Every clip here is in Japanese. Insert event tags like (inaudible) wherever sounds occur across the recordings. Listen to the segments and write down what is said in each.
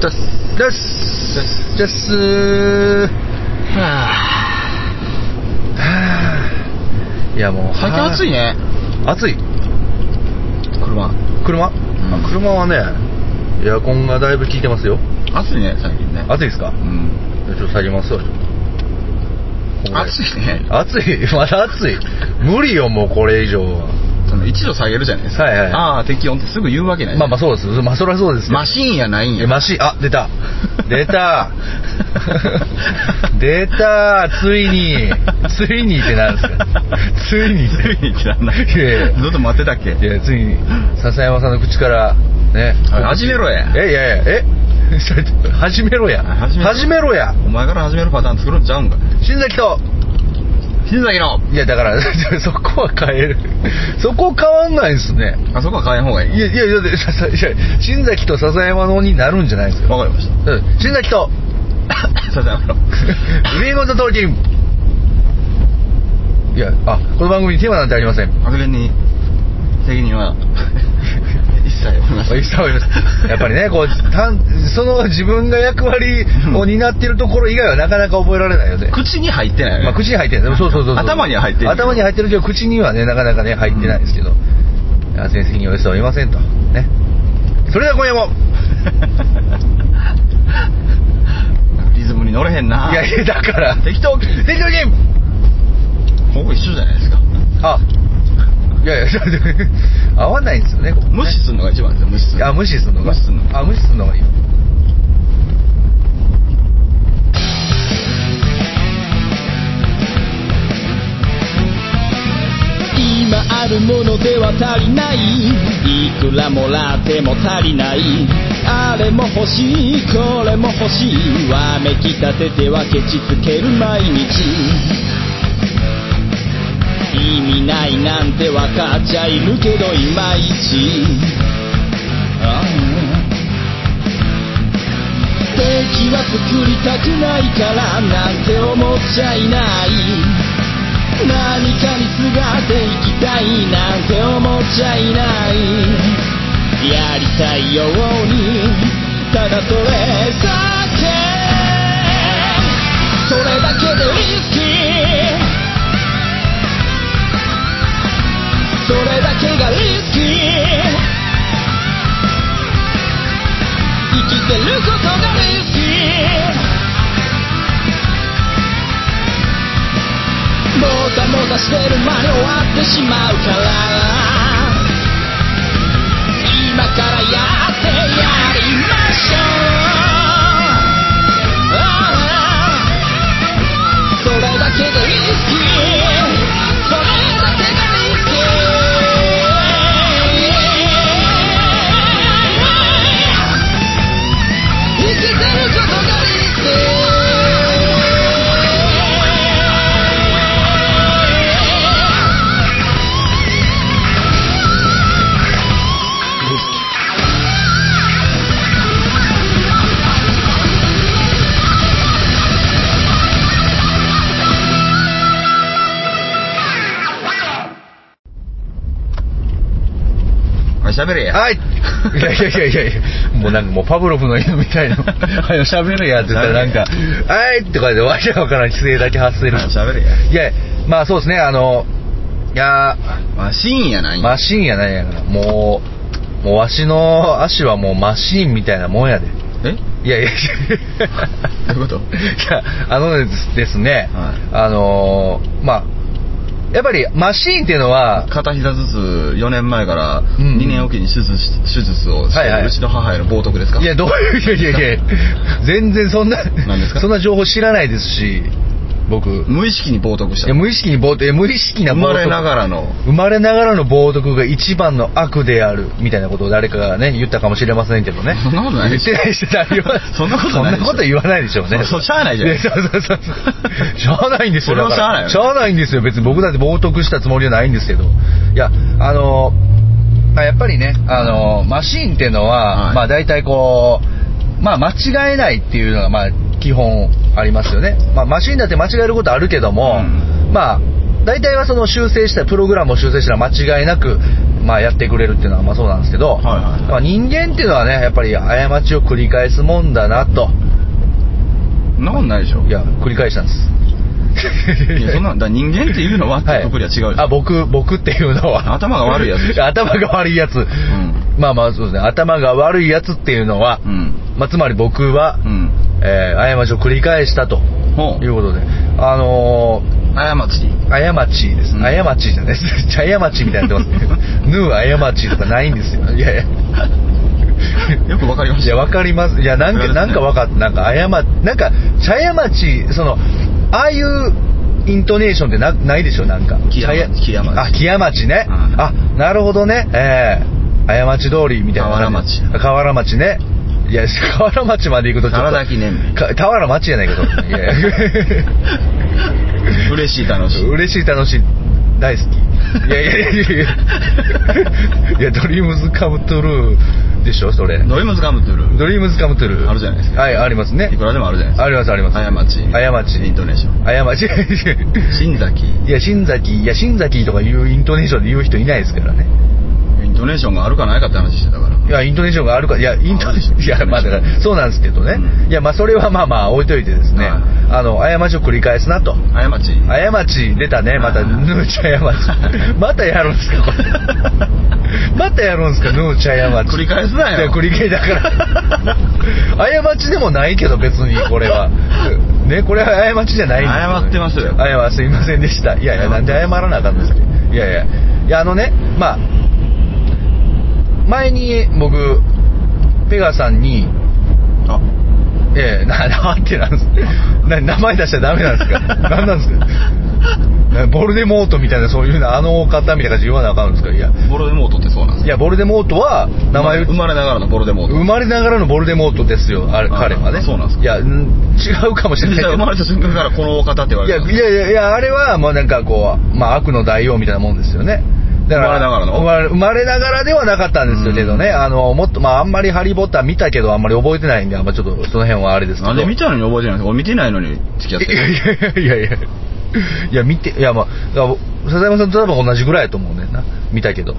じゃっす。です。じゃっすーははいやもう最近暑いね。暑い。車。車、ん。あ車はねエアコンがだいぶ効いてますよ。暑いね最近ね。暑いですか？うん。ちょっと下げますわ。ちょっと暑いね。暑い。(laughs) まだ暑い。無理よもうこれ以上は1度下げるじゃないですか。はいはい。ああ適温ってすぐ言うわけないまあまあそうです。まあそりゃそうです。マシーンやないんや。えマシン。あ出た。(laughs) 出た。出た。ついに。ついにってなんですか？ついについにってなんだ。いやずっと待ってたっけ？いやついに。笹山さんの口からね。はい始めろや。えいやいやえ？(laughs) 始めろや。始めろ。始めろや。お前から始めるパターン作るんちゃうんか新崎と新崎の。いやだから (laughs) そこは変える。そこ変わんないですね。あそこは変えん方がいい。いやいやいやいや新崎と笹山のになるんじゃないですかわかりましたうん。新崎と。笹山の。(laughs) リーゴンザトーキン。いやあこの番組にテーマなんてありません。発言に責任は。一い (laughs) やっぱりねこうたんその自分が役割を担っているところ以外はなかなか覚えられないよね。口に入ってないよね。まあ、口に入ってるそうそうそうそう。(laughs) 頭には入ってる頭に入ってるけど口にはねなかなかね入ってないですけど、発言責任を負ってはいませんと。ね。それでは今夜も。(laughs) リズムに乗れへんな。いやいやだから。適当。適当ゲーム。ほぼ一緒じゃないですか。あいやいや (laughs) 合わないんですよねここね。無視するのが一番ですよ無視する。あ無視するのが。無視するのあ無視するのがいい。今あるものでは足りない。いくらもらっても足りない。あれも欲しいこれも欲しい。わめきたててはケチつける毎日意味ないなんてわかっちゃいるけどいまいち。敵は作りたくないからなんて思っちゃいない。何かにすがっていきたいなんて思っちゃいない。やりたいようにただそれだたもたしてる間に終わってしまうから。今からやってやりましょう。ああ。それだけでいい。喋れや。はい。いやいやいやいやいや、もうなんかもうパブロフの犬みたいな。は (laughs) よ喋るやって言ったらなんか、はいとかでわけわからん規制だけ発せる。はい喋れや。いや、まあそうですね、あの、いやマシーンやないマシーンやないやから、もう、もうわしの足はもうマシーンみたいなもんやで。え？いやいや、(laughs) どういうこと？いや、あのですですね、はい。あのーまあ、やっぱりマシーンっていうのは、片膝ずつ4年前からうん。2年おきに手術し手術をしてはいはい。るうちの母への冒涜ですか？いや、どういう、いやいやいや、全然そんな、何ですか？そんな情報知らないですし、僕。無意識に冒涜したいや無意識に冒涜、無意識な冒涜。生まれながらの生まれながらの冒涜が一番の悪である、みたいなことを誰かがね、言ったかもしれませんけどね。そんなことないでしょ言ってないし、誰はそんなことないそんなこと言わないでしょうね。そうしゃあないじゃないやそうそうそう。しゃあないんですよ。しゃあないしゃあないんですよ。別に僕だって冒涜したつもりはないんですけど。いや、あの、まあやっぱりね、あの、マシーンっていうのは、はいまあ大体こう、まあ間違えないっていうのが、まあ基本ありますよね。まあマシーンだって間違えることあるけども、うまあ大体はその修正したプログラムを修正したら間違いなくまあ、やってくれるっていうのはまあそうなんですけど、はいはい。まあ人間っていうのはねやっぱり過ちを繰り返すもんだなと。なことないでしょ。いや繰り返したんです。いやそんなだ人間っていうのはっていうところは違うでしょ、あ僕僕っていうのは。頭が悪いやつでしょ。頭が悪いやつ、まあまあそうですね。頭が悪いやつっていうのは、うん。まあ、つまり僕は、うんえー過ちを繰り返したということで。あの過ち。ー、過ちです、うん。過ちじゃないです。(laughs) 過ちみたいになってますね。(laughs) ヌー過ちとかないんですよ。いやいや。(laughs) よくわかりました。いや、わかります。いや、なんか、ね。なんかわかった。なんか、過なんか、茶屋町、その、ああいうイントネーションってなないでしょ、なんか。木屋町。木屋町。あ、木屋町ね。うん。あ、なるほどね。ええ過ち通りみたいな感じ。河原町ね。いや、河原町まで行くとちょっと。河原記念日か河原町やないけど。いやいや。(laughs) 嬉しい楽しい。嬉しい楽しい。大好き。いやいやいやいや。いやドリームズカムトゥルーでしょそれ。ドリームズカムトゥルー。ドリームズカムトゥルー。あるじゃないですか。はいありますね。いくらでもあるじゃないですか。ありますあります。過ち。過ち。イントネーション。過ち。新崎。いや新崎いや新崎とかいうイントネーションで言う人いないですからねイントネーションがあるかないかって話してたから。いやイントネーションがあるかいやイントネーションいやまあだからそうなんですけどね、うん。いやまあそれはまあまあ置いといてですね、はい。あの過ちを繰り返すなと。過ち。過ち出たねまたはいヌーチャ過ち (laughs) またやるんですかこれ。(laughs) またやるんですかヌーチャ過ち繰り返すなよ。いや繰り返しだから。過ちでもないけど別にこれは。ねこれは過ちじゃないんですよ。謝ってますよ。謝すいませんでした。いやいやなんで謝らなあかんんですか。いやいや。いやあのねまあ前に僕ペガさんにあ。ええな、(laughs) なんてなんですな名前出しちゃダメなんですか。(laughs) 何なんですか。なボルデモートみたいなそういうなあの方みたいな感じで言わなあかんんですか。いや。ボルデモートってそうなんですか。いやボルデモートは名前生まれながらのボルデモート生まれながらのボルデモートですよ。あれあ彼はね。そうなんですか。いやん違うかもしれない生まれた瞬間からこのお方って言われたいやいやいやあれはもうなんかこう、まあ、悪の大王みたいなもんですよねだから生まれながらの。生まれ生まれながらではなかったんですよけどね、あのもっとまああんまりハリー・ポッター見たけどあんまり覚えてないんであんまちょっとその辺はあれですけど。なんで見たのに覚えてないんですか俺見てないのに付き合っていやいやいやい。やいやいや見ていやまあ笹山さんと多分同じぐらいやと思うねんな見たけど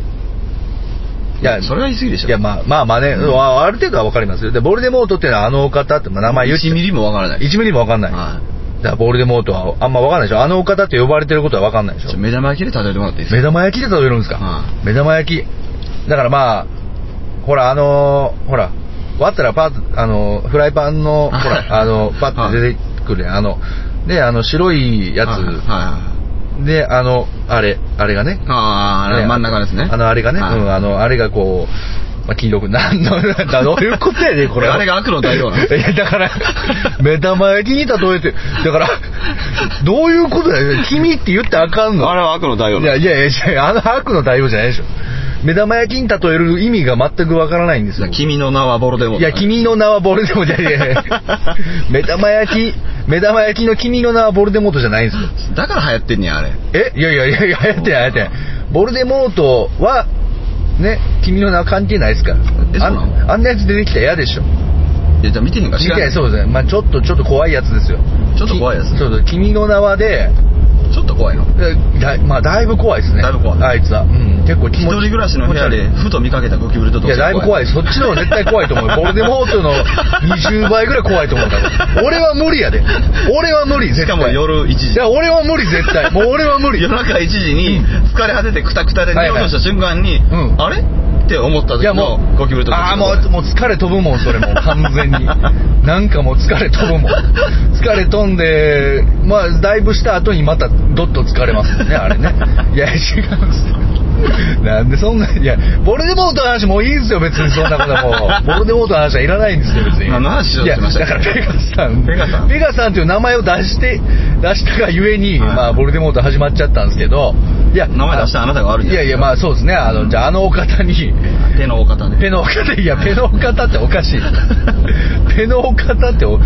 いやそれは言い過ぎでしょいやまあまあまあね、うんあある程度は分かりますよでボルデモートっていうのはあのお方って、まあ、名前言っちゃ1ミリもわからない1ミリも分かんない、はだからボルデモートはあんま分かんないでしょ。あのお方って呼ばれてることは分かんないでしょ。目玉焼きで例えてもらっていいですか？目玉焼きで例えるんですか、は目玉焼き。だからまあほらあのーほら割ったらパッあのーフライパンのほらあのパッて出てくるやん。あのであの白いやつ、はい。はい。はい。であのあれあれがね。ああ、あれね真ん中ですね。あのあれがね、はい。うん、あのあれがこう、まあ、黄色く。なんのだどういうことやねんこれ。あれが悪の代表なの？いやだから目玉焼きに例えてだからどういうことだよ君って言ってあかんの？あれは悪の代表なの？いやいやいやあの悪の代表じゃないでしょ。目玉焼きに例える意味が全くわからないんですよ。君の名はボルデモート。いや君の名はボルデモートじゃいやい。や (laughs) 目玉焼き目玉焼きの君の名はボルデモートじゃないんですよ。だから流行ってんねや、あれ。え？いやいやいやいや流行ってない流行ってない。ボルデモートはね君の名は関係ないですから。あえそうなの？んあんなやつ出てきたら嫌でしょ。いや、じゃあ見てへんか。ら知らない。見てそうですねまあちょっとちょっと怖いやつですよ。ちょっと怖いやつきそうそう。君の名はでちょっと怖いの。えだまあだいぶ怖いですねだいぶ怖いあいつはうん結構気一人暮らしの部屋でふと見かけたゴキブリとどいや、だいぶ怖い。そっちの方が絶対怖いと思うよ。ボルデモートの20倍ぐらい怖いと思うから。俺は無理やで。俺は無理、絶対。しかも夜1時いや、俺は無理、絶対。もう俺は無理。夜中1時に疲れ果ててクタクタで寝ようとした瞬間に、うんあれ？って思った時いや、ものう、ゴキブリとああ、もう、もう疲れ飛ぶもん、それもう、(laughs) 完全に。なんかもう疲れ飛ぶもん。疲れ飛んで、まあ、だいぶした後にまた、どっと疲れますもんね、(laughs) あれね。いや、違うんですよ。なんでそんな、いや、ボルデモートの話もういいんですよ、別にそんなことはもう。ボルデモートの話はいらないんですよ、別に。何の話しようとしてましたいや、だからペガさん。ペガさんペガさんっていう名前を出して、出したがゆえに、はいまあ、ボルデモート始まっちゃったんですけど、いや、名前出したあなたが悪いんじゃないいやいや、まあそうですね。あの、じゃああのお方に、手の大方で。ペのお方、いや、ペのお方っておかしい。(laughs) ペのお方ってお、い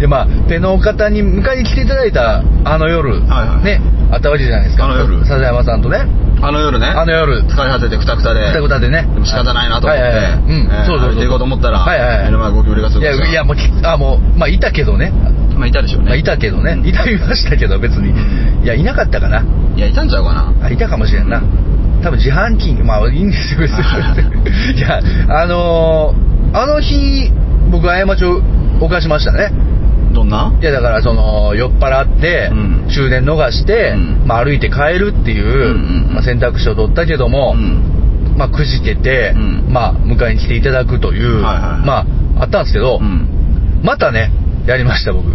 や、まあ、ペのお方に迎えに来ていただいたあの夜、はいはい。ね、あったわけじゃないですか。あの夜。笹山さんとね、あの夜ね。あの夜、疲れ果ててクタクタで。くたくたでね。でも仕方ないなと思って、はいはそうそうそう。歩いていこうと思ったら、はいはいはい。目の前ゴキブリがすいや、ぐ来たいや、もうき、あ、もう、まあ、いたけどね。まあいたでしょうね、まあ、いたけどね。いたいましたけど、別に。いや、いなかったかな。いやいたんちゃうかな。あ、いたかもしれんな。多分自販機まあいいんですよ。別に。(laughs) いやあのーあの日僕過ちを犯しましたね。どんな？いやだからその酔っ払って、うん。終電逃して、うん。まあ、歩いて帰るっていう、まあ、選択肢を取ったけども、うん。まあ、くじけて、うん。まあ、迎えに来ていただくという、まああったんですけど、うん。またねやりました僕。い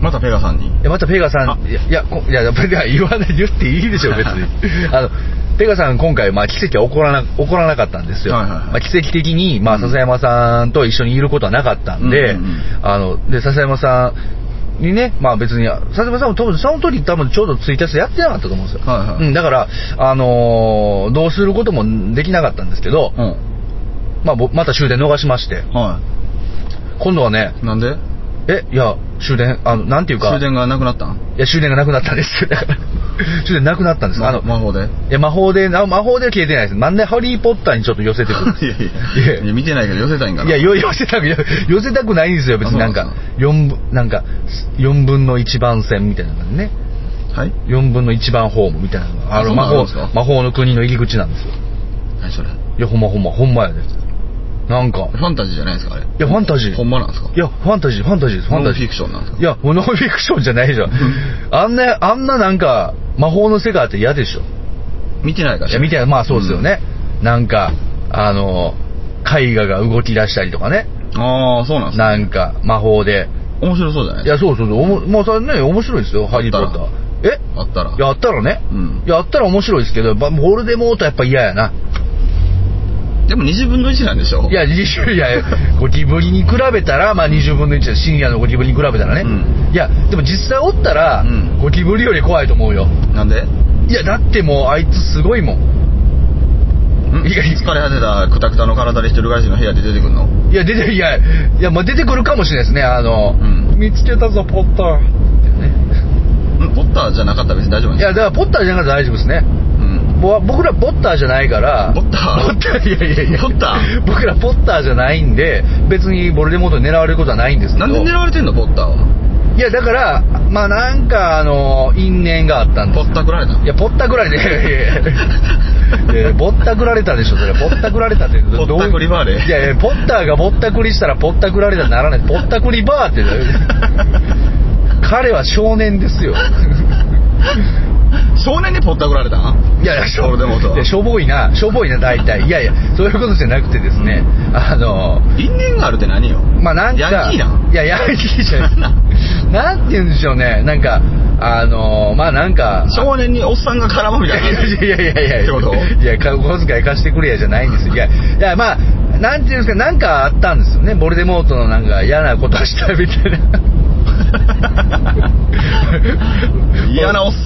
またペガさんに？やまたペガさんあ。いやいやこいや言わない言っていいでしょ別に。(laughs) あのペガさん今回、まあ、奇跡は起こらな起こらなかったんですよ、はいはいはい。まあ、奇跡的に、まあ、うん。笹山さんと一緒にいることはなかったんで、うんうんうん。あので笹山さんにね、まあ別に、笹山さんも多分その時多分ちょうどツイキャスやってなかったと思うんですよ。はいはいうん、だから、あのーどうすることもできなかったんですけど、うん。まあぼまた終電逃しまして、は今度はね、いなんで？え、いや、終電、あの、なんていうか、終電がなくなったん？いや、終電がなくなったんです。(laughs) 終電なくなったんです。あの、魔法で？いや、魔法で、あ魔法では消えてないです。なんでハリーポッターにちょっと寄せてくる。んですいやいや。いや見てないけど寄せたいんかな。いや、よ寄せたく、よ (laughs) 寄せたくないんですよ、別に。なんか四分、なんか、4分の1番線みたいなのがね。はい？4分の1番ホームみたいなのが。あの魔法魔法の国の入り口なんですよ。何それ？いやほんまほんまほんまやでなんか。ファンタジーじゃないですかあれ。いいやファンタジー。ほんまなんですか？いやファンタジーファンタジーですファンタジー。ノンフィクションなんですか？いやノンフィクションじゃないじゃんあんなあんななんか魔法の世界って嫌でしょ。見てないからいやみたい。なまあそうですよね、なんかあの絵画が動き出したりとかね。うんああそうなんですかなんか魔法で。面白そうじゃないいやそうそうそう。おももうそれね面白いですよ。ハリー・ポッター。え？あったら。やったらね、うん。やったら面白いですけど、やっぱボルデモートはやっぱ嫌やな。でも20分の1なんでしょ？いや、20いや、ゴキブリに比べたら、まあ20分の1だ深夜のゴキブリに比べたらね。うんいや、でも実際おったら、うんゴキブリより怖いと思うよ。なんで？いや、だってもうあいつすごいもん。んいやいや疲れ果てたクタクタの体で一人暮らしの部屋で出てくるの？いや、出て、いや、いや、まあ出てくるかもしれないですね。あの、うん見つけたぞ、ポッター。ってね。んポッターじゃなかったら別に大丈夫いや、だからポッターじゃなかったら大丈夫ですね。うん。ぼ僕らポッターじゃないから。ポッター？ポッターいやいやいや。ポッター？(laughs) 僕らポッターじゃないんで別にボルデモートに狙われることはないんですけど。なんで狙われてんのポッターは？いやだからまあなんかあの因縁があったんですポッターくられたいやポッタくられていやいやいや。ぼったくられたでしょそれぼったくられたってどうぼったくりバーで？いやいやポッターがぼったくりしたらぼったくられたにならない。ぼったくりバーって。彼は少年ですよ少年にポッターくられたん？いやいや、しょボルデモートはいやしょぼいな、しょぼいな、大体。いやいや、そういうことじゃなくてですね、あの、因縁があるって何よ？まあなんか、ヤンキーなん？いや、ヤンキーじゃない。なんて言うんでしょうね、なんか、あの、まあなんか、少年におっさんが絡むみたいないやいやいやいやってこと？いや、か小遣い貸してくれやじゃないんですよ。いや、いや、まあ、なんていうんですか、なんかあったんですよね。ボルデモートのなんか嫌なことしたみたいな。嫌なおっさ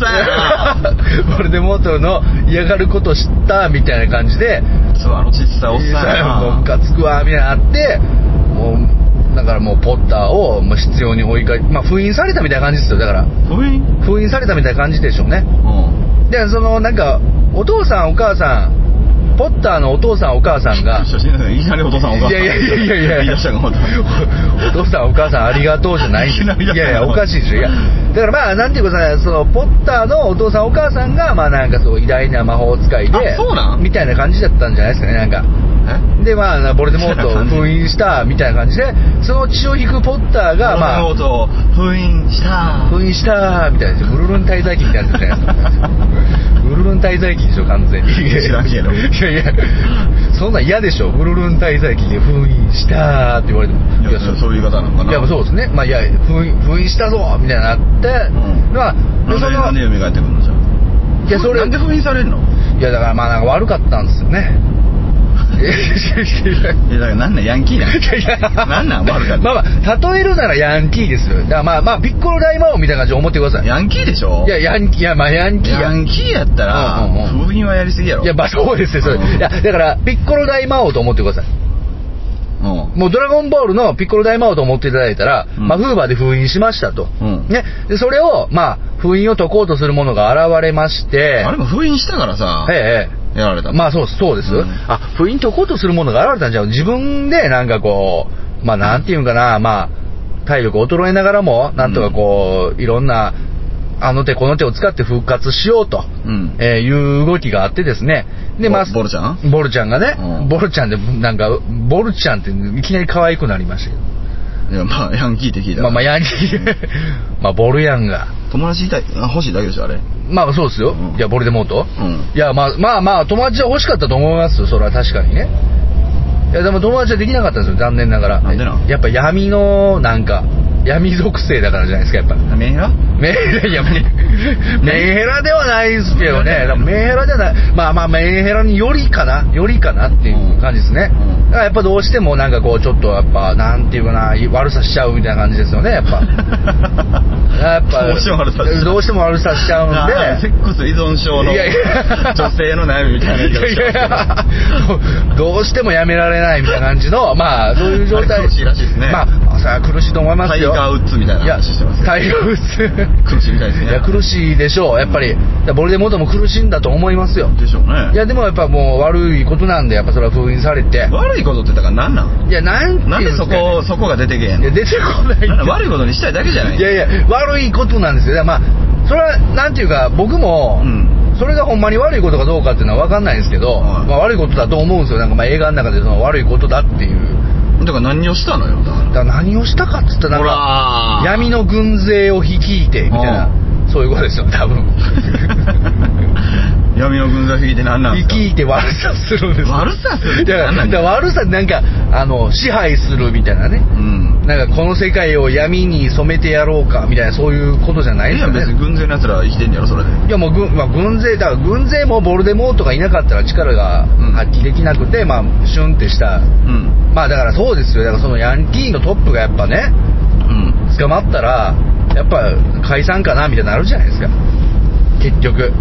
ん。(laughs) ボルデモートの嫌がることしたみたいな感じで、そうあのちっさいおっさんやもうムなカつくわみたいなのあってもうだからもうポッターをもう必要に追いかけまあ封印されたみたいな感じですよだから。不意封印されたみたいな感じでしょうね。うん。でそのなんかお父さんお母さんポッターのお父さんお母さんが初心者いきなりお父さんお母さん。いやいやいやいやいやお父さんお母さんありがとうじゃないいやいやおかしいでしょいやだからまあなんていうかさそのポッターのお父さんお母さんがまあなんかそう偉大な魔法使いであそうなん？みたいな感じだったんじゃないですかね。なんかえでまあボルデモートを封印したみたいな感じでその血を引くポッターがまあボルデモートを封印した。封印したみたいなブルルン滞在記みたいなやつじゃないですかブルルン滞在記でしょ完全に。知らんけど。いやいや。そんなん嫌でしょ。ブルルン滞在記で封印したって言われても。いやそう。いう言い方なのかな。いやそうですね。まあいや封印封印したぞみたいになって、うん。まあでそのなんで蘇ってくるのじゃあ？いやそれなんで封印されるの？いやだからまあなんか悪かったんですよね (laughs) いやだからなんなんヤンキーなん？なんなん悪かったまあまあ例えるならヤンキーですよ。だからまあまあピッコロ大魔王みたいな感じで思ってください。ヤンキーでしょ？いやヤンキーいやまあヤンキーヤンキーやったらうんうんうん。封印はやりすぎやろ。いやまあそうですよそれ、うん。いやだからピッコロ大魔王と思ってください。うん。もうドラゴンボールのピッコロ大魔王と思っていただいたら、うん。まあ、フーバーで封印しましたと。うん。ね。で、それを、まあ、封印を解こうとする者が現れまして、あれも封印したからさ。ええ、やられたまあそうです、そうです。うん。あ、封印解こうとする者が現れたんじゃう自分でなんかこう、まあなんていうんかな、まあ、体力衰えながらも、なんとかこう、いろんな、あの手この手を使って復活しようと、うん。えーいう動きがあってですね。で、まあ、ボボルちゃん？ボルちゃんがね、うん。ボルちゃんで、なんか、ボルちゃんっていきなり可愛くなりましたけど。いや、まあ、ヤンキーって聞いたら。まあまあ、ヤンキー、(laughs) まあ、ボルヤンが。友達いたいあ欲しいだけでしょ、あれ？まあそうですよ。うんいや、ボルデモート？うんいや、まあまあまあ、友達は欲しかったと思いますよ、それは確かにね。いや、でも友達はできなかったんですよ、残念ながら。なんでなん？やっぱ闇の、なんか、闇属性だからじゃないですか、やっぱ。メンヘラ？メンヘラ、いや、メンヘラではないですけどね。メンヘラ？じゃない。まあまあ、メンヘラによりかな、よりかなっていう感じですね。うんだからやっぱどうしてもなんかこう、ちょっとやっぱ、なんていうかな、悪さしちゃうみたいな感じですよね、やっぱ。(laughs) やっぱ、どうしても悪さしちゃうどうしても悪さしちゃうんで。あセックス依存症のいやいや女性の悩みみたいな言いやいどうしてもやめられないみたいな感じの、まあ、そういう状態。らしいですねまあ、それは苦しいと思いますよ。タイガーウッズみたいな話してますタイガーウッズ。苦しいみたいですねいや、苦しいでしょう。やっぱり、ボルデモートも苦しいんだと思いますよ。でしょうねいや、でもやっぱもう悪いことなんで、やっぱそれは封印されて。悪いことって言ったから何なんいや、なんなんですそこそこが出てけへんの？いや、出てこない悪いことにしたいだけじゃないいやいや、悪いことなんですよ。まあ、それは、なんていうか、僕も、うんそれがほんまに悪いことかどうかっていうのは分かんないんですけど、はいまあ、悪いことだと思うんですよ。なんかまあ映画の中でその悪いことだっていう。だから何をしたのよ。だかだから何をしたかっつったら、なんほか、ら闇の軍勢を率いて、みたいな、そういうことですよ、多分。(laughs) 闇の軍座引いて何なんですか？率いて悪さするんです。よ悪さするっていや何なんだから悪さなんか、あの、支配するみたいなね。うん。なんかこの世界を闇に染めてやろうかみたいなそういうことじゃないいやですよね。別に軍勢の奴ら生きてんやろそれで。いやもう軍,、まあ、軍勢だから軍勢もボルデモートがいなかったら力がうん発揮できなくて、まあシュンってした。うん。まあだからそうですよ。だからそのヤンキーのトップがやっぱねうん。捕まったらやっぱ解散かなみたいになるじゃないですか。結局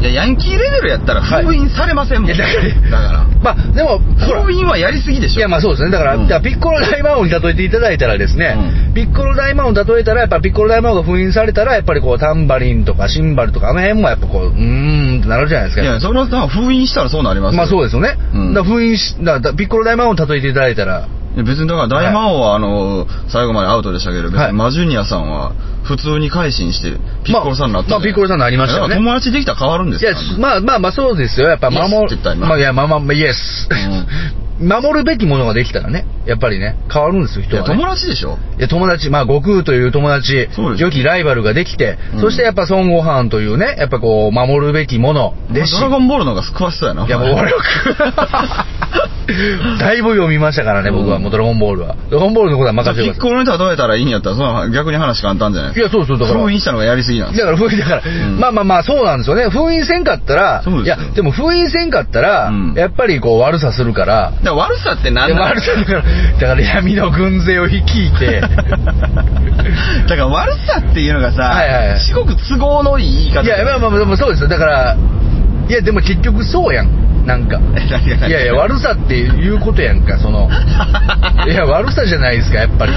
いやヤンキーレベルやったら封印されませんもん、いやだからまあでもほら。封印はやりすぎでしょ。いやまあそうですね。だから,、うん。だからピッコロ大魔王に例えていただいたらですね、うん。ピッコロ大魔王に例えたらやっぱピッコロ大魔王が封印されたらやっぱりこうタンバリンとかシンバルとかあの辺もやっぱこううーんってなるじゃないですか。いやそれは多分封印したらそうなりますよ。まあそうですよね。うん。だから封印し、だからピッコロ大魔王に例えていただいたら、別にだから大魔王はあの最後までアウトでしたけど別はい。にマジュニアさんは普通に改心してピッコロさんになった。まあまあピッコロさんになりましたよね友達できたら変わるんですいやか、まあまあまあそうですよ。やっぱ守る。って言った今。まあいや、まあまあまあ、イエス。守るべきものができたらね、やっぱりね、変わるんですよ、人は、ね。友達でしょ？いや友達、まあ、悟空という友達良きライバルができて、うん。そしてやっぱ孫悟飯というね、やっぱこう、守るべきもの、弟子。ドラゴンボールの方が詳しそうやな。いやもう俺はだいぶ読みましたからね、僕は、もうドラゴンボールは。ドラゴンボールのことは任せてください。ピッコロに例えたらいいんやったらその逆に話簡単じゃないですいや、そうそう、だかから。封印したのがやりすぎなんです。だから封印だから、ん。まあまあまあそうなんですよね。封印せんかったらいやでも封印せんかったら、うん。やっぱりこう悪さするからだから悪さって何なの？悪さだからだから闇の軍勢を率いて。(laughs) だから悪さっていうのがさ、はいはい。はいすごく都合のいい言い方いやまあまあまあでもそうですよ。だからいやでも結局そうやん。なんか。(laughs) いやいや悪さっていうことやんかその。(laughs) いや悪さじゃないですかやっぱり。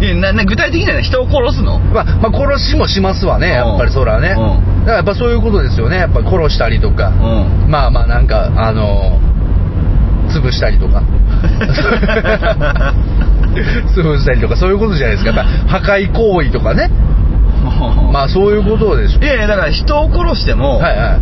いやなな具体的にはね人を殺すの？まあ、まあ殺しもしますわねやっぱりそらね。うん。だからやっぱそういうことですよね。やっぱ殺したりとか。うん。まあまあなんかあの潰したりとか。(laughs) 潰したりとかそういうことじゃないですか。破壊行為とかね。(laughs) まあそういうことでしょいやいやだから人を殺しても、はいはい。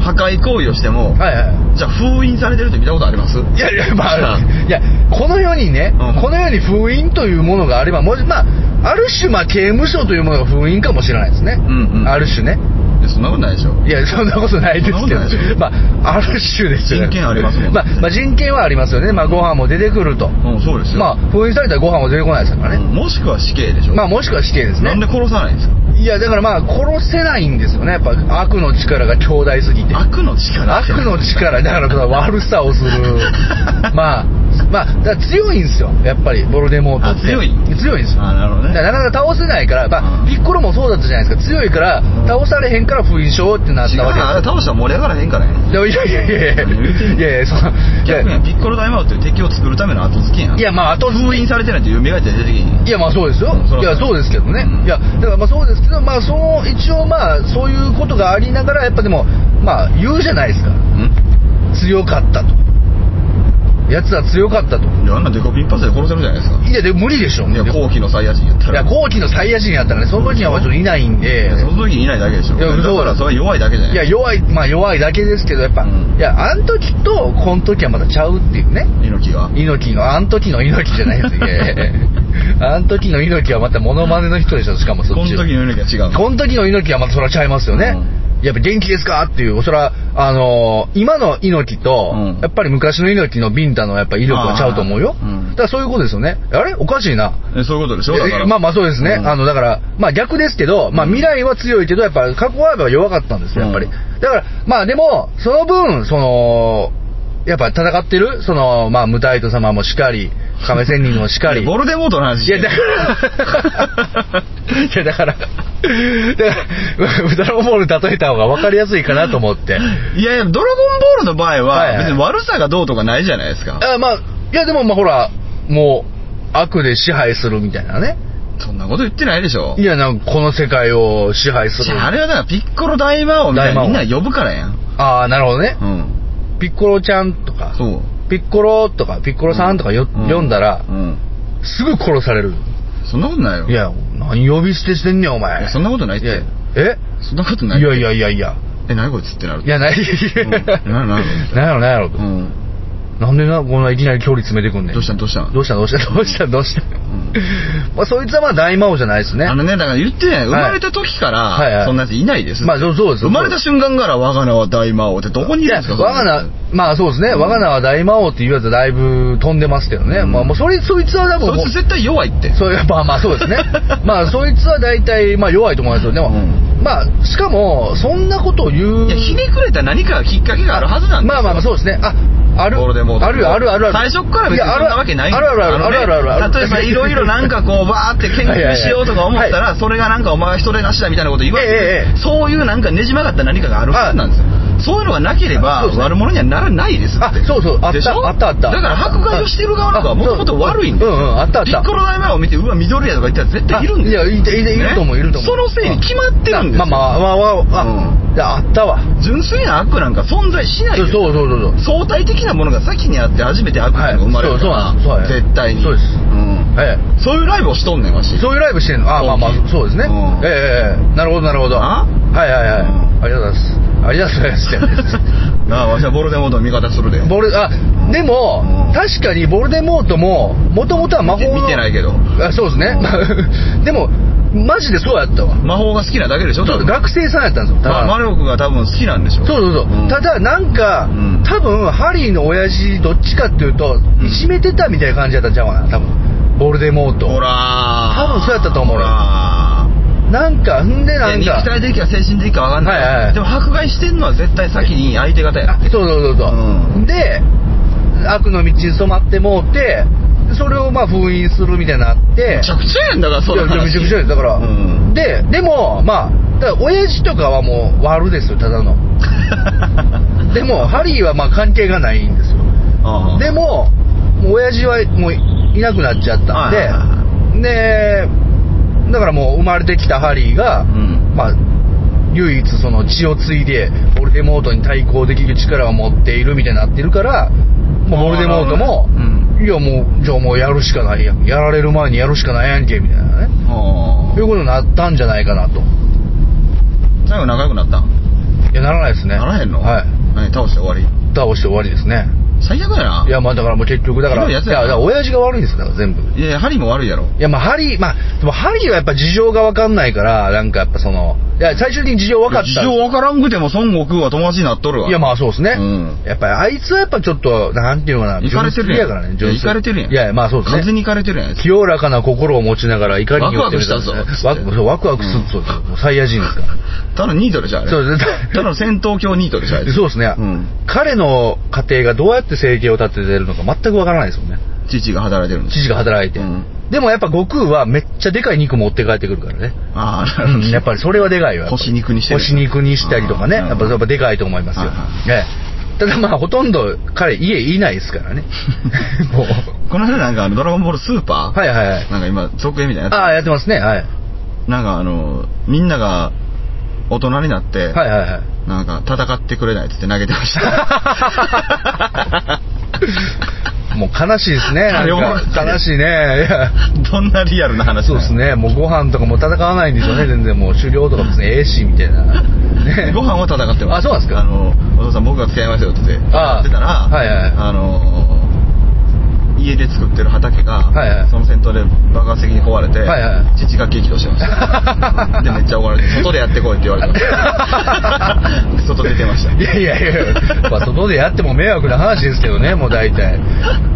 破壊行為をしても、はいはい。じゃあ封印されてるって見たことあります？いやいやまあいやこの世にね、うん。この世に封印というものがあればもしまあある種まあ刑務所というものが封印かもしれないですね、うんうん。ある種ねそんなことないでしょいや、そんなことないですけどまあ、ある種ですよね。人権ありますもんねまあ、まあ、人権はありますよね。まあ、ご飯も出てくると。うんそうですよ、まあ、封印されたらご飯も出てこないですからね。うんもしくは死刑でしょ、まあ、もしくは死刑ですね。なんで殺さないんですか？いや、だからまあ、殺せないんですよね。やっぱ、悪の力が強大すぎて。悪の力悪の力、だから悪さをする。(laughs) まあ、まあ、だ強いんですよ。やっぱり、ボルデモートって。あ強い？強いんですよ。あなるほどね。なかなか倒せないから、まあ、うん。ピッコロもそうだったじゃないですか。強いから、倒されへんから封印しようってなったわけです倒したら盛り上がらへんからね。いやいやいやいやいやいやいやその逆にピッコロ大魔王っていう敵を作るための後付けやん。いやまあ後付け。封印されてないという目が出てけへんいやまあそうですよ。いやそうですけどね。うん。いやだからまあそうですけどまあその一応まあそういうことがありながらやっぱでもまあ言うじゃないですか。ん。強かったとやつは強かったと。いやあんなデコピンパスで殺せるじゃないですか。いやでも無理でしょ。いや後期のサイヤ人やったらいや後期のサイヤ人やったらねその時にはちょっといないんいでやその時にいないだけでしょ。いやだからそれは弱いだけじゃないいや弱いまあ弱いだけですけどやっぱ、うん。いやあん時とこの時はまたちゃうっていうね。猪木が猪木のあん時の猪木じゃないですよ。(laughs) いやいや。いやあん時の猪木はまたモノマネの人でしょしかもそっち。この時の猪木は違うこの時の猪木はまたそれはちゃいますよね、やっぱ元気ですか？っていうそれはあのー今の猪木と、うん。やっぱり昔の猪木のビンタのやっぱ威力はちゃうと思うよ、うん。だからそういうことですよね。あれ？おかしいな。えそういうことでしょ？だから。えまあまあそうですね、うん。あのだからまあ逆ですけど、まあうん未来は強いけどやっぱ過去はやっぱ弱かったんですよやっぱり、うんだからまあでもその分そのやっぱ戦ってる？そのまあムタイト様もしかり亀仙人もしかり。ボルデモートの話。いやだから。(laughs) いやだからだからドラゴンボール例えた方が分かりやすいかなと思って。いやいやドラゴンボールの場合は別に悪さがどうとかないじゃないですか。あまあいやでもまあほらもう悪で支配するみたいなね。そんなこと言ってないでしょ。いやなんかこの世界を支配する。あれはだからピッコロ大魔王みたいなみんな呼ぶからやん。ああなるほどね。うん。ピッコロちゃんとかそう。ピッコロとかピッコロさんとかよ、うん。呼んだらうんすぐ殺されるそんなことないよ。いや何呼び捨てしてんねんお前。いやそんなことないって。え？そんなことないいやいやいやいや。え何こいつってなるいやない。いうん。なるなる。なんやろなんやろと。うんなんでなこんないきなり距離詰めてくんねん。どうしたん？どうしたん？どうしたどうした (laughs) どうしたどうした (laughs) まあそいつはまあ大魔王じゃないですね。あのね、だから言ってない。生まれた時かはいはい。ら、そんなやついないです。まあそうそうです。生まれた瞬間から我が名は大魔王ってどこにいるんですか？我が名まあそうですね、うん。我が名は大魔王っていうやつはだいぶ飛んでますけどね、うん。まあもうそれそいつは多分もうそいつ絶対弱いって。そうやっぱまあそうですね。(laughs) まあそいつは大体まあ弱いと思いますよでも、うまあしかもそんなことを言う。いや、ひねくれた何かきっかけがあるはずなんですよ。まあまあまあそうですね。あある。あるあるある最初から別にそんなわけないあるあるあるあるあるある。例えばいろいろなんかこう、バーって研究しようとか思ったら、それがなんかお前は人手なしだみたいなこと言われて、そういうなんかねじ曲がった何かがあるはずなんですよ。そういうのがなければ悪者にはならないですって。あそうそうあったあったあった。だから迫害をしてる側の方がもともと悪いんだよ。うんうんあったあった。ピッコロ大魔王を見てうわ緑やとか言ったら絶対いるんですいやいると思ういると思う。そのせいに決まってるんですよ。まあまあまあまあまあ、うん。いやあったわ。純粋な悪なんか存在しないそうよそうそうそうそう。相対的なものが先にあって初めて悪が生まれるから、はいそうそうそう絶対に。そうです。んええ。そういうライブをしとんねんわし。そういうライブしてんの。あまあまあそうですね、うん。ええええなるほどなるほど。あ？はいはいはい、うんありがとうございます。ありがとうございます。なあわしはボルデモートの味方するで。ボルあでも、うん。確かにボルデモートももともとは魔法の見てないけど。あそうですね、(laughs) でもマジでそうやったわ。魔法が好きなだけでしょ学生さんやったんですよ。ま魔力が多分好きなんでしょ。そうそうそう、うん。ただなんか、うん。多分ハリーの親父どっちかっていうと、うん。いじめてたみたいな感じだったんちゃうかな多分ボルデモート。ほらー。多分そうやったと思うほらなんかんでーなんか。肉体的か精神的か分かんない、はいはいでも迫害してんのは絶対先に相手方やって。あそうそうそうそう、うん。で悪の道に染まってもうてそれをまあ封印するみたいになって。めちゃくちゃやんだからそのいや話。めちゃくちゃですだから、うん。ででもまあだから親父とかはもう悪ですよただの。(laughs) でもハリーはまあ関係がないんですよ。でももう親父はもういなくなっちゃったんで、でだからもう生まれてきたハリーが、うん。まあ唯一その血を継いでボルデモートに対抗できる力を持っているみたいになってるからもうボルデモートも、ういやもうじゃあもうやるしかないやん。やられる前にやるしかないやんけみたいなね。あいうことになったんじゃないかなと。あ最後仲良くなったん？いやならないですね。ならへんの？はい。何倒して終わり？倒して終わりですね最悪やな。いやまあだからもう結局だからいやだから親父が悪いんですから全部。いやいやハリーも悪いやろ。いやまあハリーまあでもハリーはやっぱ事情が分かんないからなんかやっぱそのいや最終的に事情分かった事情わからんくても孫悟空は友達になっとるわ。いやまあそうですね、うん。やっぱりあいつはやっぱちょっとなんていうのかな行かれてるやん。からねいかれてるやん。いやまあそうですね。完全に行かれてるやん清らかな心を持ちながら怒りにワクワクしたぞワクそうワクワクするそうですもうサイヤ人ですから (laughs) ただニートでしょあれ。そうです。ただの戦闘狂ニートでしょあいつ。そうですね、うん。彼の家庭がどうやって生計を立ててるのか全くわからないですもんね。父が働いてるんです。父が働いて、うん。でもやっぱ悟空はめっちゃでかい肉持って帰ってくるからね。ああなるほどうんやっぱりそれはでかいよやっぱり干し肉にしてる。干し肉にしたりとかね。やっぱやっぱでかいと思いますよ、ただまあほとんど彼家いないですからね。(laughs) もう。(laughs) この間なんかあのドラゴンボールスーパー？はいはいはい。なんか今続編みたいなああややってますね。はい。つなんかあのみんなが大人になって、はいはいはい。なんか戦ってくれないっつって投げてました。(laughs) もう悲しいですね。(laughs) 悲しいね。いや。どんなリアルな話そうですね。もうご飯とかも戦わないんでしょうね。全然もう狩猟とか別にええしみたいな。ね。(laughs) ご飯は戦ってます。あそうなんですか。あのお父さん僕が付き合いますよって言ってあやってたらはいはい。あの家で作ってる畑が、はいはいその戦闘で爆発的に壊れて、はいはい父が激怒してました (laughs) でめっちゃ怒られて外でやってこいって言われてました (laughs) 外出てましたいやいやいや、まあ、外でやっても迷惑な話ですけどね、もう大体。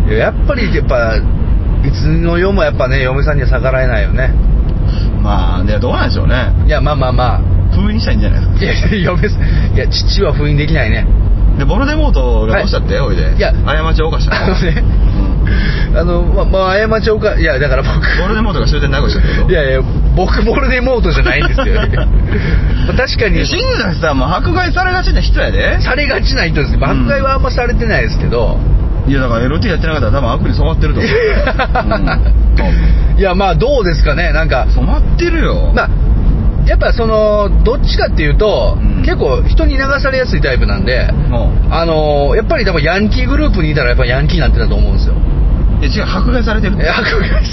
いややっぱり、やっぱ、いつの世もやっぱね、嫁さんには逆らえないよね。まあねどうなんでしょうねいや、まあまあま封印したらいいんじゃないですかあ。いや、いや嫁さん、いや、父は封印できないね。でボルデモートがどうしたって、おいで。いや。過ちを犯したの。あのね、(laughs) あの、ま、まあ、過ちをか、いや、だから僕、ボルデモートが終点なくしたってこと？いやいや、僕ボルデモートじゃないんですよ。(laughs) まあ確かに、新崎さんも迫害されがちな人やで。されがちな人ですね。うん爆買いはあんまされてないですけど、いやだから LT やってなかったら多分悪に染まってると思う、うん、いや、まあ、どうですかね、なんか、染まってるよ。まあ、やっぱその、どっちかっていうと、うん結構人に流されやすいタイプなんで、もあのーやっぱり多分ヤンキーグループにいたらやっぱヤンキーになってたと思うんですよ。ういや違う迫害されてるえ迫害されて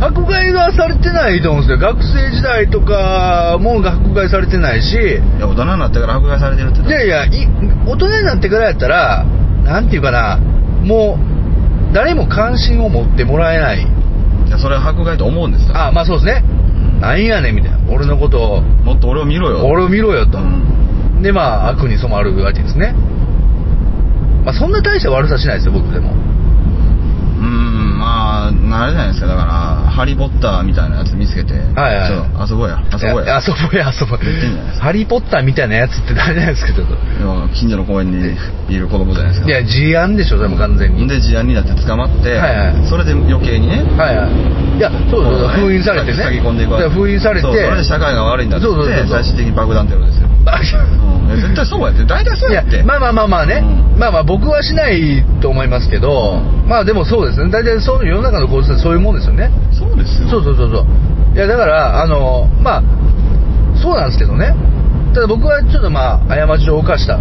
迫害はされてないと思うんですよ。学生時代とかも迫害されてないし、いや大人になってから迫害されてるっていやいや、い大人になってからやったら、なんていうかな、もう、誰も関心を持ってもらえない。いやそれは迫害と思うんですよあ、まあそうですね。なんやねんみたいな。俺のことを、もっと俺を見ろよ俺を見ろよと。うんで、まあ、悪に染まるわけですね。まあ、そんな大した悪さしないですよ、僕でも。うんまああれじゃないですかだからハリー・ポッターみたいなやつ見つけて。はいはい。ちょっと遊ぼうや。遊ぼういや遊ぼうや、遊ぼう言ってんじゃないですか。ハリー・ポッターみたいなやつって誰なんですか、ちょっと。いや近所の公園にいる子供じゃないですか。いや、事案でしょ、でも完全に。で事案になって捕まって、はいはい。それで余計にねはいはい。いや、そうそうそう、封印されてね。封印されて。それで社会が悪いんだってそうそう最終的に爆弾テロですよ、あう絶対そうやって。大体そういややって。まあまあまあまあね、うん。まあまあ僕はしないと思いますけど、まあでもそうですね。大体そう世の中の構図はそういうもんですよね。そうですよ。そうそうそうそう。いやだからあのまあそうなんですけどね。ただ僕はちょっとまあ過ちを犯した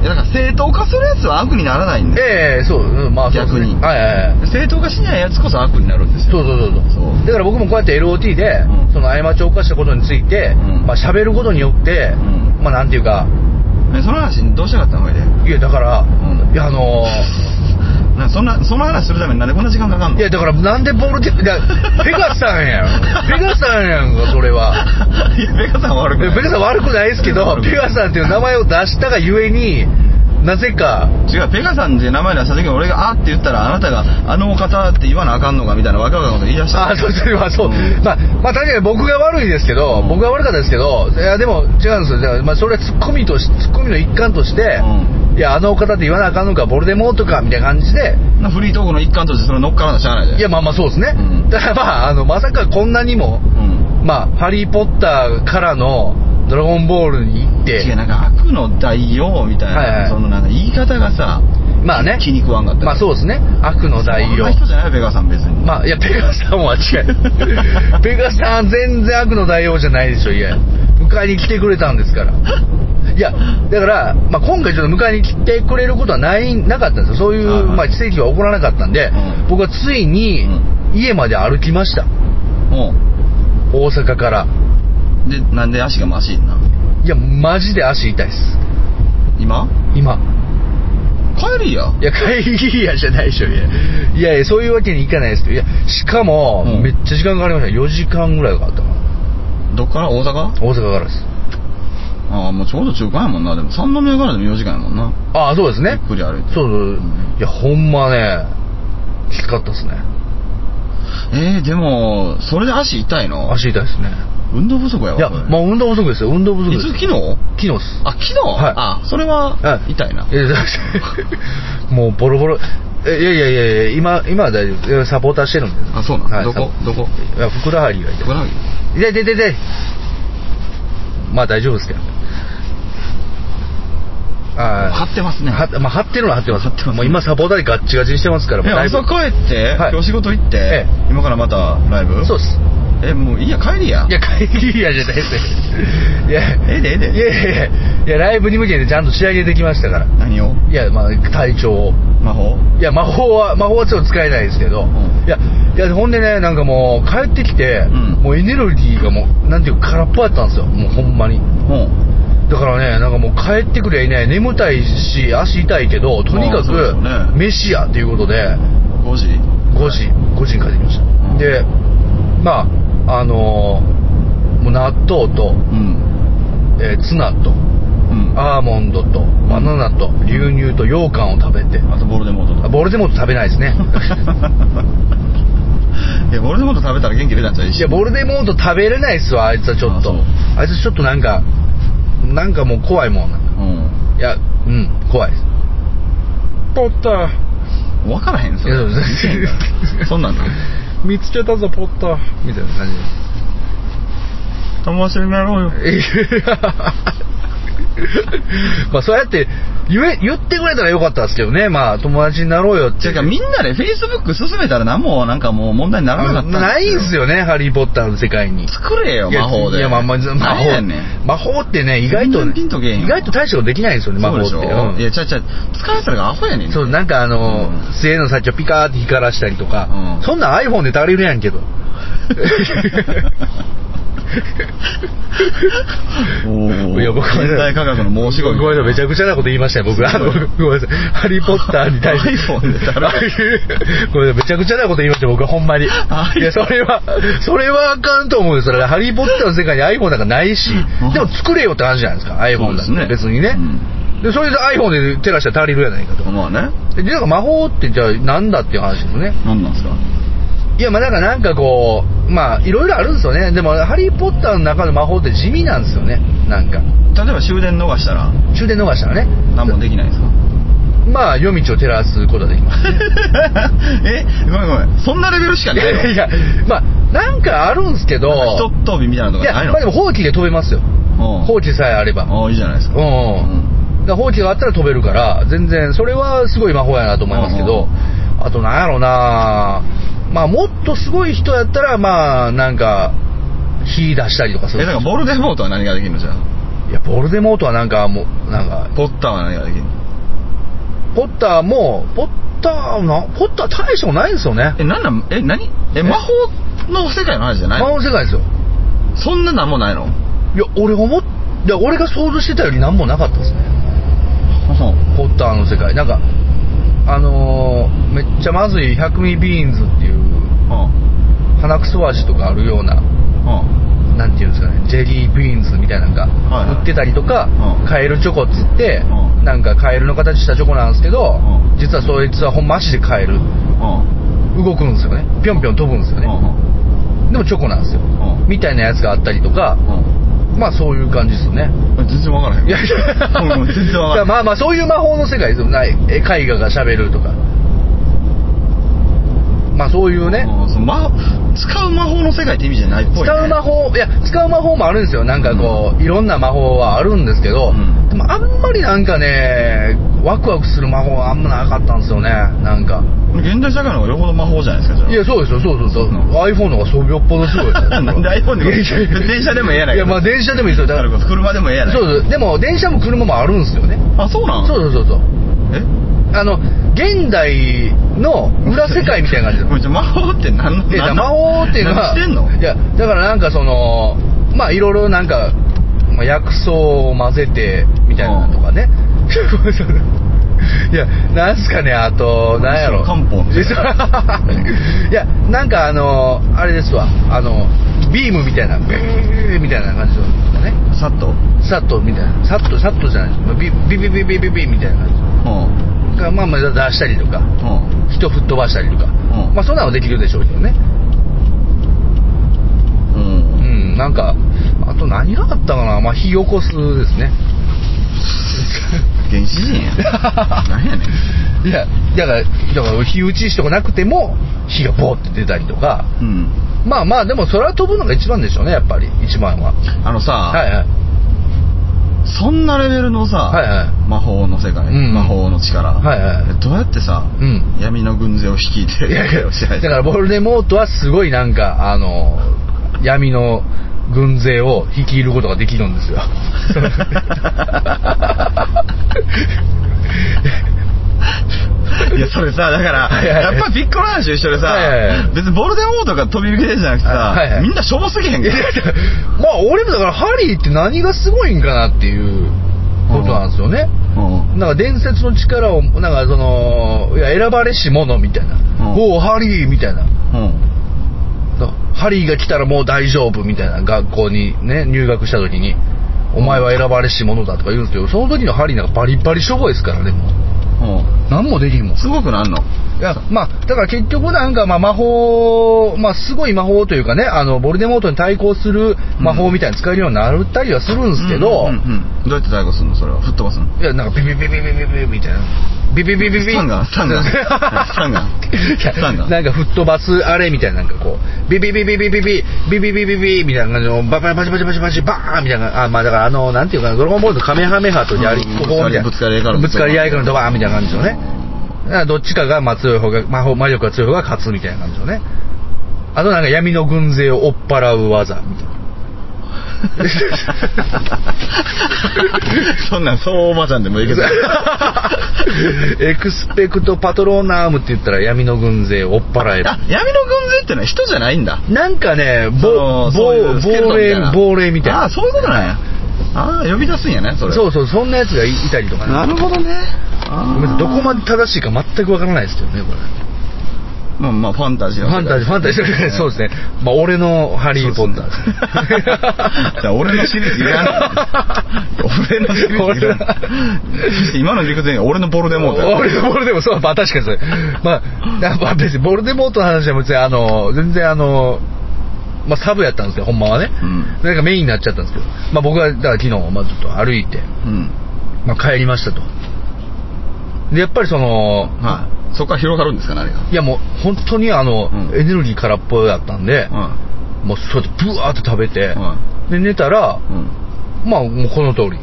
いやだから正当化するやつは悪にならないんでええそう、うんまあそうですね。逆に。はいはいはい。正当化しないやつこそ悪になるんですよ。そう。そうそうそうそうだから僕もこうやって LOT で、うん。その過ちを犯したことについて、うん。まあ喋ることによって、うん。まあなんていうか。えその話どうしたかったの？ほいで。いやだから、ん。いやあの (laughs) なそんなその話するためになんでこんな時間かかんの？いやだからなんでボルテいやペガさんやん。(laughs) ペガさんやんかそれは。いやペガさんは悪くない。ペガさん悪くないですけどペガさんっていう名前を出したがゆえになぜか違うペガさんって名前出した時に俺が「あ」って言ったらあなたが「あのお方」って言わなあかんのかみたいなわけわかこと言い出した。あそうそうまあそう、うんまあまあ確かに僕が悪いですけど、うん僕が悪かったですけどいやでも違うんですよ。だからまあそれはツッコミとしツッコミの一環として、いやあのお方って言わなあかんのかボルデモートかみたいな感じで。なフリートークの一環としてそれ乗っからなしゃあない？でいやまあまあそうですね、うん。だからまああのまさかこんなにもうん。まあハリー・ポッターからのドラゴンボールに行って違うなんか悪の代用みたいな、はいはい。そのなんか言い方がさまあね。気に食わんかった。まあそうですね。悪の代そん用な人じゃないよペガさん別に。まあいやペガさんは違う。(laughs) ペガさん全然悪の代用じゃないでしょいや。迎えに来てくれたんですからいやだから、まあ、今回ちょっと迎えに来てくれることはないなかったんですよ。そういう、まあ、奇跡は起こらなかったんで、うん。僕はついに家まで歩きました。も大阪から。うでなんで足がマシンなん？いやマジで足痛いです。今？今。帰りや。いや、会議やじゃないでしょ、いや。いやいや、そういうわけにいかないですけど、いや、しかも、うん。めっちゃ時間かかりました。4時間ぐらいかかったかな。どっから？大阪？大阪からです。ああもうちょうど中間やもんなでも三宮からでも4時間やもんなああ、そうですね。ゆっくり歩いてそうそう。いや、ほんまね、きつかったですね。えー、でもそれで足痛いの？足痛いですね。運動不足やわいや、まあ運動不足ですよ。運動不足いです。つ昨日？昨日です。あ昨日、はいあそれははい痛いな、いや、だ (laughs) もうボロボロ。えいやいやいやいや、今、今は大丈夫。サポーターしてるんで。あそうなん、はいどこ？どこ？いや、ふくらはぎが痛い。ふくらはぎ痛い痛い痛いまあ大丈夫ですけどあ張ってますね。はまあ、張ってるのは張ってます。張ってますね。もう今サポーターでガッチガチにしてますから。えもう朝帰って、はい。今日仕事行って、ええ。今からまたライブ？そうです。えもういいや帰りや。いや会議やじゃないです。いや。ええでええで。いやいやいやいやライブに向けてちゃんと仕上げてきましたから。何を？いやまあ体調を。魔法？いや魔法は魔法はちょっと使えないですけど、ん。いやいやほんでねなんかもう帰ってきて、うん。もうエネルギーがもうなんていうか空っぽやったんですよ。もうほんまに。うんだからねなんかもう帰ってくりゃいない。眠たいし足痛いけどとにかく飯やっていうことで。5時。5時。5時に帰ってきました、ん。でまああのーもう納豆と、うん。えーツナとうん。あアーモンドとバナナと牛乳と羊羹を食べて。とボルデモートボルデモート食べないですね。(laughs) いやボルデモート食べたら元気出たんちゃう？いやボルデモート食べれないっすわあいつはちょっと。あいつちょっとなんかなんかもう怖いもんなんか。うん。いやうん怖いです。ポッター。分からへんそれ。いやそうですそんなん？だ見つけたぞポッター。みたいな感じ友達になろうよ。で (laughs) まあそうやって言え言ってくれたらよかったですけどね。まあ友達になろうよっててかみんなでフェイスブック進めたら何もなんかもう問題にならなかったないんすよよねハリー・ポッターの世界に。作れよ魔法で。いやまあまあ魔法何やねん。魔法ってね意外と全然ピンとけえへんよ。意外と大したことできないんですよね魔法って。そうん。いやちゃうちゃう。使うやつらがアホやねん。そうなんかあの、うん。杖の先をピカーって光らしたりとか、うん。そんなん iPhone で足りるやんけど (laughs) いや僕はね現代科学の申し子ごめんなさいめちゃくちゃなこと言いましたよ僕。あのごめんなさい。ハリー・ポッターに対して。iPhone で足る。ごめんなさいめちゃくちゃなこと言いましたよ僕はほんまに。いやそれはそれはあかんと思うんですよ。ハリー・ポッターの世界に iPhone なんかないしうん。でも作れよって話じゃないですか iPhone だって、別にね、でそれで iPhone で照らしたら足りるやないかと。うんまあね。でなんか魔法ってじゃあなんだっていう話ですよね。何なんですか？いやまあだからなんかこうまあいろいろあるんですよね。でもハリー・ポッターの中の魔法って地味なんですよね。なんか。例えば終電逃したら。終電逃したらね。何もできないんですか？まあ夜道を照らすことができます (laughs) え？ごめんごめん。そんなレベルしかいないのやいや。まあなんかあるんですけど。ひとっ飛びみたいなといやかないの？まあでもほうきで飛べますよ。うん。ほうきさえあれば。ああいいじゃないですか。うん、だからほうきがあったら飛べるから全然それはすごい魔法やなと思いますけど。あとなんやろうなまあもっとすごい人やったらまあなんか火出したりとかする。えだからボルデモートは何ができるのじゃあ？いやボルデモートはなんかもうなんか。ポッターは何ができるの？ポッターもポッターなポッター大したことないんですよね。えなんなんえ何？え魔法の世界の話じゃない魔法のの世界ですよ。そんななんもないの？いや俺思っいや俺が想像してたより何もなかったですね。ポッターの世界。なんかっちゃまずい百味ビーンズっていう鼻くそ味とかあるようななんていうんですかねジェリービーンズみたいなのが売ってたりとか、うん。カエルチョコっつって、うん。なんかカエルの形したチョコなんですけど、うん。実はそいつはほんま足でカエル。動くんですよね。ぴょんぴょん飛ぶんですよね、でもチョコなんですよ、うん。みたいなやつがあったりとか、まあそういう感じですよね。全然わからへん。いやいや。う (laughs) ん全然わからへん。まあまあそういう魔法の世界ですよ。ない。え絵画がしゃべるとかまあそういうね。うんその魔使う魔法の世界って意味じゃないっぽい、ね、使う魔法いや使う魔法もあるんですよ。なんかこう、いろんな魔法はあるんですけど、うん。でもあんまりなんかねワクワクする魔法はあんまなかったんですよね。なんか。現代社会の方がよほど魔法じゃないですかじゃあ。いやそうですよそうそうそう、う。ん iPhone の方がそうよっぽどすごい。なんで iPhone で電車でもええやないか。いやまあ電車でもいいですよ。だから車でもええやないそうですでも電車も車もあるんですよね。あそうなん？そうそうそうそう。え？あの現代の裏世界みたいな感じ。も (laughs) うじゃあ魔法って何のいや何魔法っていうのは何してんの？いやだからなんかそのまあいろいろなんか、まあ、薬草を混ぜてみたいなのとかね。(laughs) いやなんすかねあとなんやろ。漢方の (laughs) いやなんかあのあれですわ。あのビームみたいなビーみたいな感じのね。さっとサッとみたいな。サッとサッとじゃないビビビビビビビみたいな感うん。じがまあまあ出したりとかうん。人吹っ飛ばしたりとか、うん。まあそんなのできるでしょうけどね。うん。うんなんかあと何があったかな。まあ火起こすですね。原始人や (laughs) 何やねん。いやだからだから火打ち石とかなくても火がボーって出たりとか。うん。まあまあでもそれは飛ぶのが一番でしょうねやっぱり。一番は。あのさ、はいはいそんなレベルのさ、はいはい。魔法の世界、うん。魔法の力、はいはい。えどうやってさ、うん。闇の軍勢を率いていやいや (laughs) だからボルデモートはすごいなんかあの闇の軍勢を率いることができるんですよ (laughs) いやそれさだからやっぱりピッコロ話と一緒でさ、別にボルデモートが飛び抜けてるじゃなくてさ、みんなしょぼすぎへんかいやまあ俺もだからハリーって何がすごいんかなっていうことなんですよね。うんなんか伝説の力を、なんかその、いや選ばれし者みたいな。うんおお、ハリーみたいな。うんハリーが来たらもう大丈夫みたいな学校にね、入学した時に、お前は選ばれし者だとか言うんですけど、その時のハリーなんかバリバリしょぼいですからね、もう。うん何もできんもん。すごくなんの？いや、まあ、だから結局なんか、まあ、魔法、まあ、すごい魔法というかね、あの、ボルデモートに対抗する魔法みたいに使えるようになったりはするんですけど、うんうんうん。どうやって対抗するの？それは。吹っ飛ばすの？いや、なんかビビビビビビビみたいな。ビビビビビ。スタンガンスタンガンスタンガンいやスタンガンなんか吹っ飛ばすあれみたいな、なんかこう、ビビビビビビビ、ビビビビビみたいな感じの、バババチバチバチバチバーンみたいな、あ、まあだからあの、なんていうかな、ドラゴンボールのカメハメハとやり、うんここみたいな。ぶつかり合いからのぶつかり合いからのドバーンみたいな感じですよね。だからどっちかが、まあ強い方が、魔法、魔力が強い方が勝つみたいな感じですよね。あとなんか闇の軍勢を追っ払う技みたいな。(laughs) そんなんそうおばちゃんでもいいけど (laughs) エクスペクトパトローナームって言ったら闇の軍勢を追っ払える。あ闇の軍勢ってのは人じゃないんだなんかね、そぼぼスケルトンみたいな亡霊みたいな。ああそういうことなんやああ呼び出すんやねそれそうそう、そんなやつがいいたりとかね。なるほどねどこまでで正しいか全くわからないですけどね、これ。まあまあファンタジーファンタジー、ファンタジー、そうですね。まあ、俺のハリー・ポッター (laughs) 俺のシリーズいらん俺のシリーズいらんそして今の理屈で俺のボルデモートや。俺のボルデモート、そう、まあ確かにそれ。まあ、まあ別にボルデモートの話は別にあの、全然あの、まあサブやったんですよ、ほんまはね。うん。なんかメインになっちゃったんですけど。まあ僕は、だから昨日、まあちょっと歩いて、うん。まあ帰りましたと。で、やっぱりその、はいそこから広がるんですか何が？いやもう本当にあの、うん。エネルギー空っぽだったんで、はもうそうやってブワーって食べて、はで寝たら、いうん。まあもうこの通り、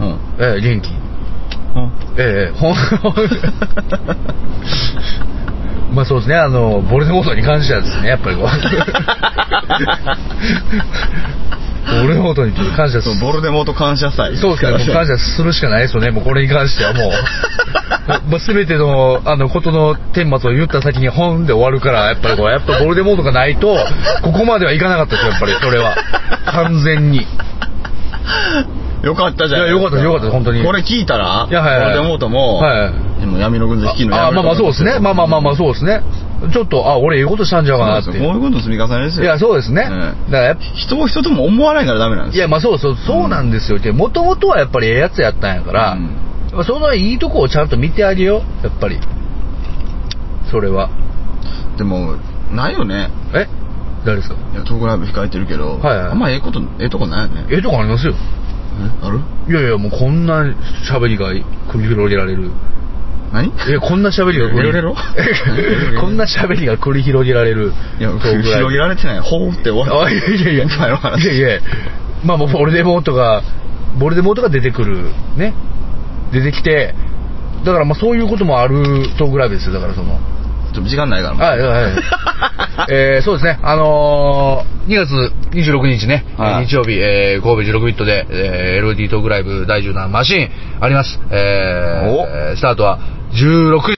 うん。ええ元気。うん。ええほん。(laughs) まあそうですね、あの、ボルデモートに関してはですね、やっぱりこう。(laughs) ボルデモートに感謝すそうボルデモート感謝祭そうですね、もう感謝するしかないですよね、もうこれに関してはもう。まあ、全ての、あの、ことの顛末を言った先に本で終わるから、やっぱりこう、やっぱボルデモートがないと、ここまではいかなかったですよ、やっぱり、それは。完全に。よかったじゃんいやよかったよかった本当にこれ聞いたらいやはいはいボルデモートもはいでも闇の軍勢率いるのああ、まあまあそうですね。まあまあまあまあそうですね。ちょっと、あ、俺言うことしたんちゃうかなって。こういうことの積み重ねですよいや、そうですね。ええだからやっぱ人を人とも思わないからダメなんですいや、まあそうそう、そうなんですよ。もともとはやっぱりええやつやったんやから、そのいいとこをちゃんと見てあげよう、やっぱり。それは。でもないよねえ？誰ですか？いやトークライブ控えてるけど、はいはいあんまええことええとこないよねええとこありますよ。え？ある？いやいや、もうこんな喋りが繰り広げられる。何？いや、こんな喋りが繰りレロレロこんな喋りが繰り広げられる。いや広げられてない。ほうって終わあいやいやいや、いやいや、まあもうボルデモートが、ボルデモートが出てくる、ね。出てきて、だからまあそういうこともあるトークライブです。よ、だからその。ちょっと時間ないから。はいはいはい。(laughs) えー、そうですね、あのー、2月26日ね、はい。日曜日、えー、神戸16ビットで、えー、LD トークライブ第10弾マシンあります。えー、スタートは16時。